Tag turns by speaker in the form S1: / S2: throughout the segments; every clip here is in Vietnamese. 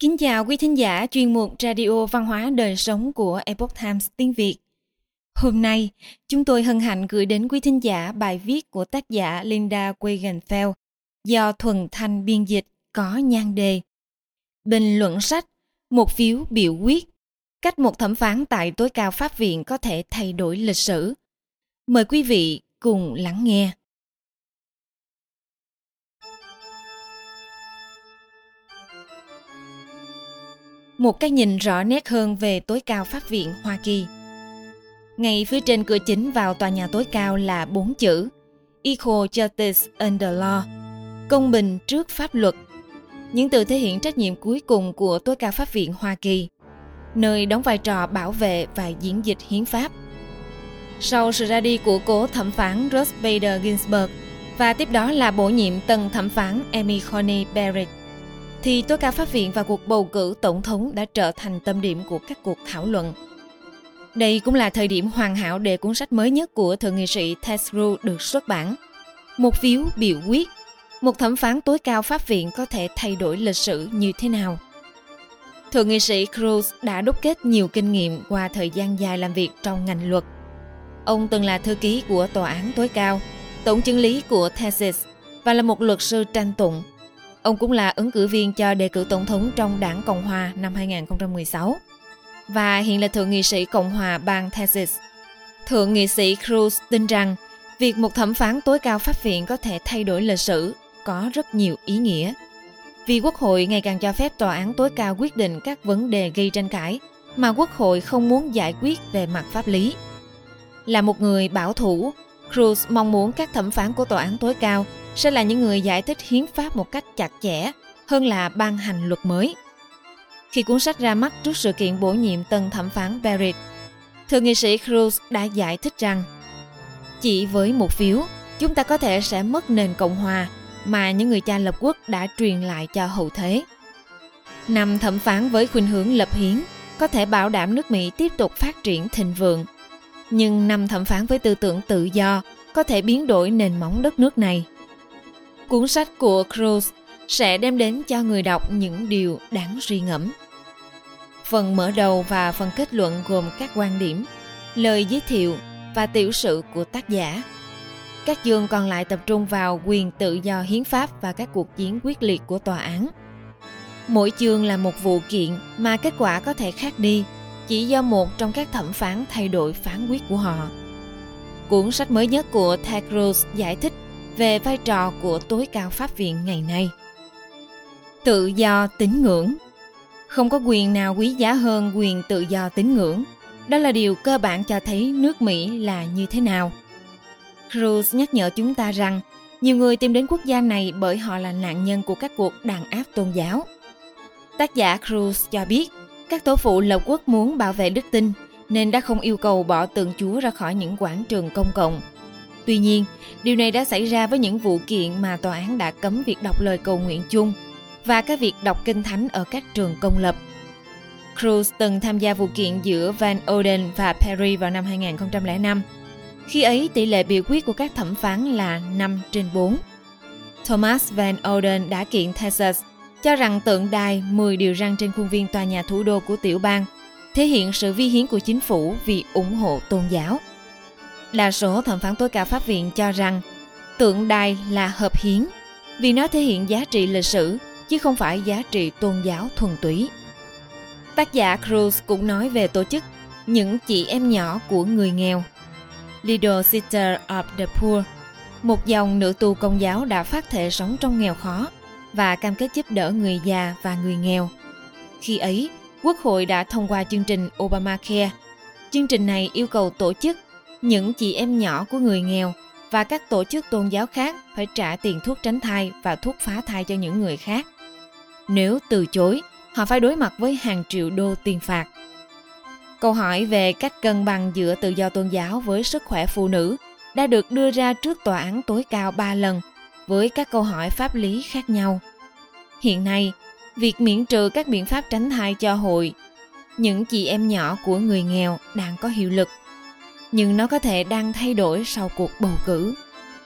S1: Kính chào quý thính giả chuyên mục Radio Văn hóa Đời Sống của Epoch Times tiếng Việt. Hôm nay, chúng tôi hân hạnh gửi đến quý thính giả bài viết của tác giả Linda Wagenfeld do Thuần Thanh biên dịch có nhan đề. Bình luận sách, một phiếu biểu quyết, cách một thẩm phán tại tối cao pháp viện có thể thay đổi lịch sử. Mời quý vị cùng lắng nghe. Một cái nhìn rõ nét hơn về tối cao pháp viện Hoa Kỳ. Ngay phía trên cửa chính vào tòa nhà tối cao là bốn chữ Equal Justice under Law, công bình trước pháp luật. Những từ thể hiện trách nhiệm cuối cùng của tối cao pháp viện Hoa Kỳ, nơi đóng vai trò bảo vệ và diễn dịch hiến pháp. Sau sự ra đi của cố thẩm phán Ruth Bader Ginsburg và tiếp đó là bổ nhiệm tân thẩm phán Amy Coney Barrett, thì tối cao pháp viện và cuộc bầu cử tổng thống đã trở thành tâm điểm của các cuộc thảo luận. Đây cũng là thời điểm hoàn hảo để cuốn sách mới nhất của thượng nghị sĩ Ted Cruz được xuất bản. Một phiếu biểu quyết, một thẩm phán tối cao pháp viện có thể thay đổi lịch sử như thế nào? Thượng nghị sĩ Cruz đã đúc kết nhiều kinh nghiệm qua thời gian dài làm việc trong ngành luật. Ông từng là thư ký của Tòa án tối cao, tổng chứng lý của Texas và là một luật sư tranh tụng Ông cũng là ứng cử viên cho đề cử tổng thống trong đảng Cộng hòa năm 2016 và hiện là thượng nghị sĩ Cộng hòa bang Texas. Thượng nghị sĩ Cruz tin rằng việc một thẩm phán tối cao pháp viện có thể thay đổi lịch sử có rất nhiều ý nghĩa. Vì Quốc hội ngày càng cho phép tòa án tối cao quyết định các vấn đề gây tranh cãi mà Quốc hội không muốn giải quyết về mặt pháp lý. Là một người bảo thủ, Cruz mong muốn các thẩm phán của tòa án tối cao sẽ là những người giải thích hiến pháp một cách chặt chẽ hơn là ban hành luật mới. Khi cuốn sách ra mắt trước sự kiện bổ nhiệm tân thẩm phán Barrett, thượng nghị sĩ Cruz đã giải thích rằng chỉ với một phiếu, chúng ta có thể sẽ mất nền Cộng hòa mà những người cha lập quốc đã truyền lại cho hậu thế. Năm thẩm phán với khuynh hướng lập hiến có thể bảo đảm nước Mỹ tiếp tục phát triển thịnh vượng. Nhưng năm thẩm phán với tư tưởng tự do có thể biến đổi nền móng đất nước này cuốn sách của Cruz sẽ đem đến cho người đọc những điều đáng suy ngẫm. Phần mở đầu và phần kết luận gồm các quan điểm, lời giới thiệu và tiểu sử của tác giả. Các chương còn lại tập trung vào quyền tự do hiến pháp và các cuộc chiến quyết liệt của tòa án. Mỗi chương là một vụ kiện mà kết quả có thể khác đi chỉ do một trong các thẩm phán thay đổi phán quyết của họ. Cuốn sách mới nhất của Ted Cruz giải thích về vai trò của tối cao pháp viện ngày nay. Tự do tín ngưỡng Không có quyền nào quý giá hơn quyền tự do tín ngưỡng. Đó là điều cơ bản cho thấy nước Mỹ là như thế nào. Cruz nhắc nhở chúng ta rằng nhiều người tìm đến quốc gia này bởi họ là nạn nhân của các cuộc đàn áp tôn giáo. Tác giả Cruz cho biết, các tổ phụ lập quốc muốn bảo vệ đức tin nên đã không yêu cầu bỏ tượng Chúa ra khỏi những quảng trường công cộng Tuy nhiên, điều này đã xảy ra với những vụ kiện mà tòa án đã cấm việc đọc lời cầu nguyện chung và các việc đọc kinh thánh ở các trường công lập. Cruz từng tham gia vụ kiện giữa Van Oden và Perry vào năm 2005. Khi ấy, tỷ lệ biểu quyết của các thẩm phán là 5 trên 4. Thomas Van Oden đã kiện Texas cho rằng tượng đài 10 điều răng trên khuôn viên tòa nhà thủ đô của tiểu bang thể hiện sự vi hiến của chính phủ vì ủng hộ tôn giáo. Đa số thẩm phán tối cao pháp viện cho rằng tượng đài là hợp hiến vì nó thể hiện giá trị lịch sử chứ không phải giá trị tôn giáo thuần túy. Tác giả Cruz cũng nói về tổ chức những chị em nhỏ của người nghèo. Little Sister of the Poor, một dòng nữ tù công giáo đã phát thể sống trong nghèo khó và cam kết giúp đỡ người già và người nghèo. Khi ấy, Quốc hội đã thông qua chương trình Obamacare. Chương trình này yêu cầu tổ chức những chị em nhỏ của người nghèo và các tổ chức tôn giáo khác phải trả tiền thuốc tránh thai và thuốc phá thai cho những người khác. Nếu từ chối, họ phải đối mặt với hàng triệu đô tiền phạt. Câu hỏi về cách cân bằng giữa tự do tôn giáo với sức khỏe phụ nữ đã được đưa ra trước tòa án tối cao ba lần với các câu hỏi pháp lý khác nhau. Hiện nay, việc miễn trừ các biện pháp tránh thai cho hội những chị em nhỏ của người nghèo đang có hiệu lực nhưng nó có thể đang thay đổi sau cuộc bầu cử.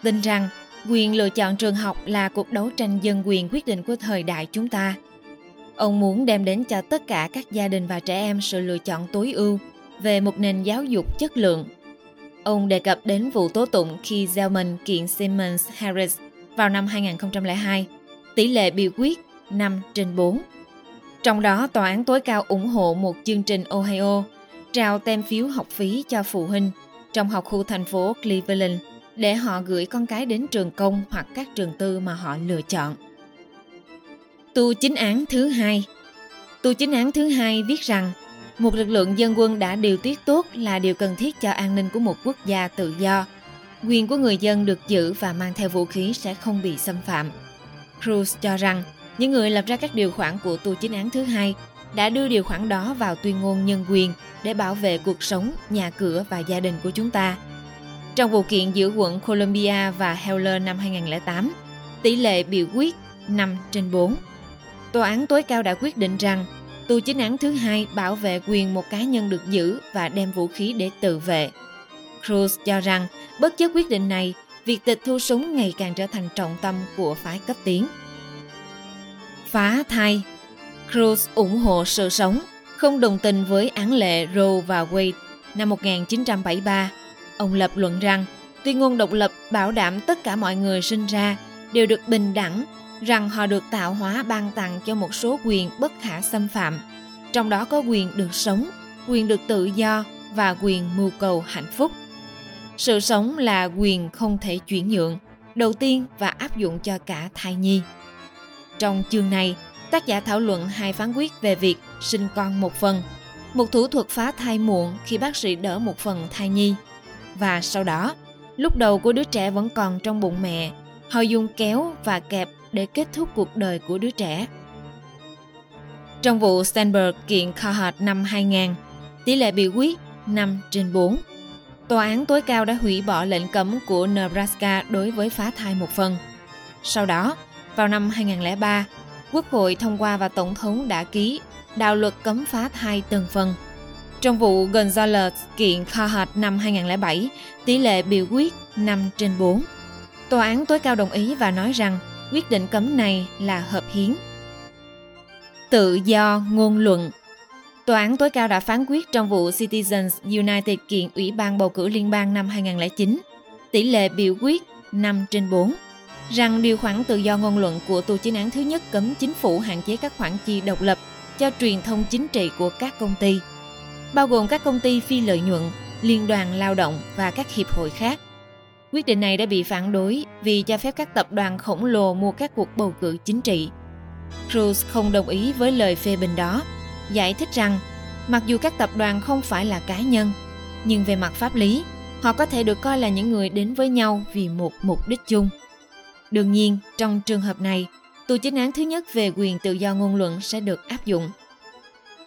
S1: Tin rằng quyền lựa chọn trường học là cuộc đấu tranh dân quyền quyết định của thời đại chúng ta. Ông muốn đem đến cho tất cả các gia đình và trẻ em sự lựa chọn tối ưu về một nền giáo dục chất lượng. Ông đề cập đến vụ tố tụng khi Zelman kiện Simmons Harris vào năm 2002, tỷ lệ biểu quyết 5 trên 4. Trong đó, Tòa án tối cao ủng hộ một chương trình Ohio trao tem phiếu học phí cho phụ huynh trong học khu thành phố Cleveland để họ gửi con cái đến trường công hoặc các trường tư mà họ lựa chọn. Tu chính án thứ hai Tu chính án thứ hai viết rằng một lực lượng dân quân đã điều tiết tốt là điều cần thiết cho an ninh của một quốc gia tự do. Quyền của người dân được giữ và mang theo vũ khí sẽ không bị xâm phạm. Cruz cho rằng những người lập ra các điều khoản của tu chính án thứ hai đã đưa điều khoản đó vào tuyên ngôn nhân quyền để bảo vệ cuộc sống, nhà cửa và gia đình của chúng ta. Trong vụ kiện giữa quận Columbia và Heller năm 2008, tỷ lệ biểu quyết 5 trên 4. Tòa án tối cao đã quyết định rằng tù chính án thứ hai bảo vệ quyền một cá nhân được giữ và đem vũ khí để tự vệ. Cruz cho rằng bất chấp quyết định này, việc tịch thu súng ngày càng trở thành trọng tâm của phái cấp tiến. Phá thai Cruz ủng hộ sự sống, không đồng tình với án lệ Roe và Wade năm 1973. Ông lập luận rằng tuyên ngôn độc lập bảo đảm tất cả mọi người sinh ra đều được bình đẳng, rằng họ được tạo hóa ban tặng cho một số quyền bất khả xâm phạm, trong đó có quyền được sống, quyền được tự do và quyền mưu cầu hạnh phúc. Sự sống là quyền không thể chuyển nhượng, đầu tiên và áp dụng cho cả thai nhi. Trong chương này, tác giả thảo luận hai phán quyết về việc sinh con một phần, một thủ thuật phá thai muộn khi bác sĩ đỡ một phần thai nhi. Và sau đó, lúc đầu của đứa trẻ vẫn còn trong bụng mẹ, họ dùng kéo và kẹp để kết thúc cuộc đời của đứa trẻ. Trong vụ Steinberg kiện Carhart năm 2000, tỷ lệ bị quyết 5 trên 4. Tòa án tối cao đã hủy bỏ lệnh cấm của Nebraska đối với phá thai một phần. Sau đó, vào năm 2003, Quốc hội thông qua và Tổng thống đã ký đạo luật cấm phá thai từng phần. Trong vụ Gonzales kiện Carhart năm 2007, tỷ lệ biểu quyết 5 trên 4. Tòa án tối cao đồng ý và nói rằng quyết định cấm này là hợp hiến. Tự do ngôn luận Tòa án tối cao đã phán quyết trong vụ Citizens United kiện Ủy ban bầu cử liên bang năm 2009, tỷ lệ biểu quyết 5 trên 4 rằng điều khoản tự do ngôn luận của tù chính án thứ nhất cấm chính phủ hạn chế các khoản chi độc lập cho truyền thông chính trị của các công ty, bao gồm các công ty phi lợi nhuận, liên đoàn lao động và các hiệp hội khác. Quyết định này đã bị phản đối vì cho phép các tập đoàn khổng lồ mua các cuộc bầu cử chính trị. Cruz không đồng ý với lời phê bình đó, giải thích rằng mặc dù các tập đoàn không phải là cá nhân, nhưng về mặt pháp lý, họ có thể được coi là những người đến với nhau vì một mục đích chung. Đương nhiên, trong trường hợp này, tù chính án thứ nhất về quyền tự do ngôn luận sẽ được áp dụng.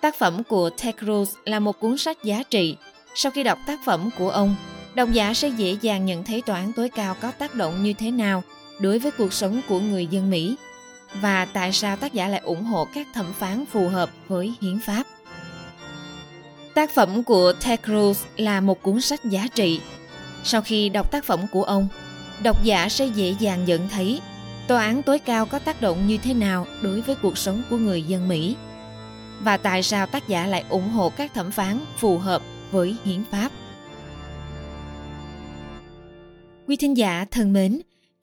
S1: Tác phẩm của Ted Cruz là một cuốn sách giá trị. Sau khi đọc tác phẩm của ông, độc giả sẽ dễ dàng nhận thấy tòa án tối cao có tác động như thế nào đối với cuộc sống của người dân Mỹ và tại sao tác giả lại ủng hộ các thẩm phán phù hợp với hiến pháp. Tác phẩm của Ted Cruz là một cuốn sách giá trị. Sau khi đọc tác phẩm của ông, độc giả sẽ dễ dàng nhận thấy tòa án tối cao có tác động như thế nào đối với cuộc sống của người dân Mỹ và tại sao tác giả lại ủng hộ các thẩm phán phù hợp với hiến pháp. Quý thính giả thân mến,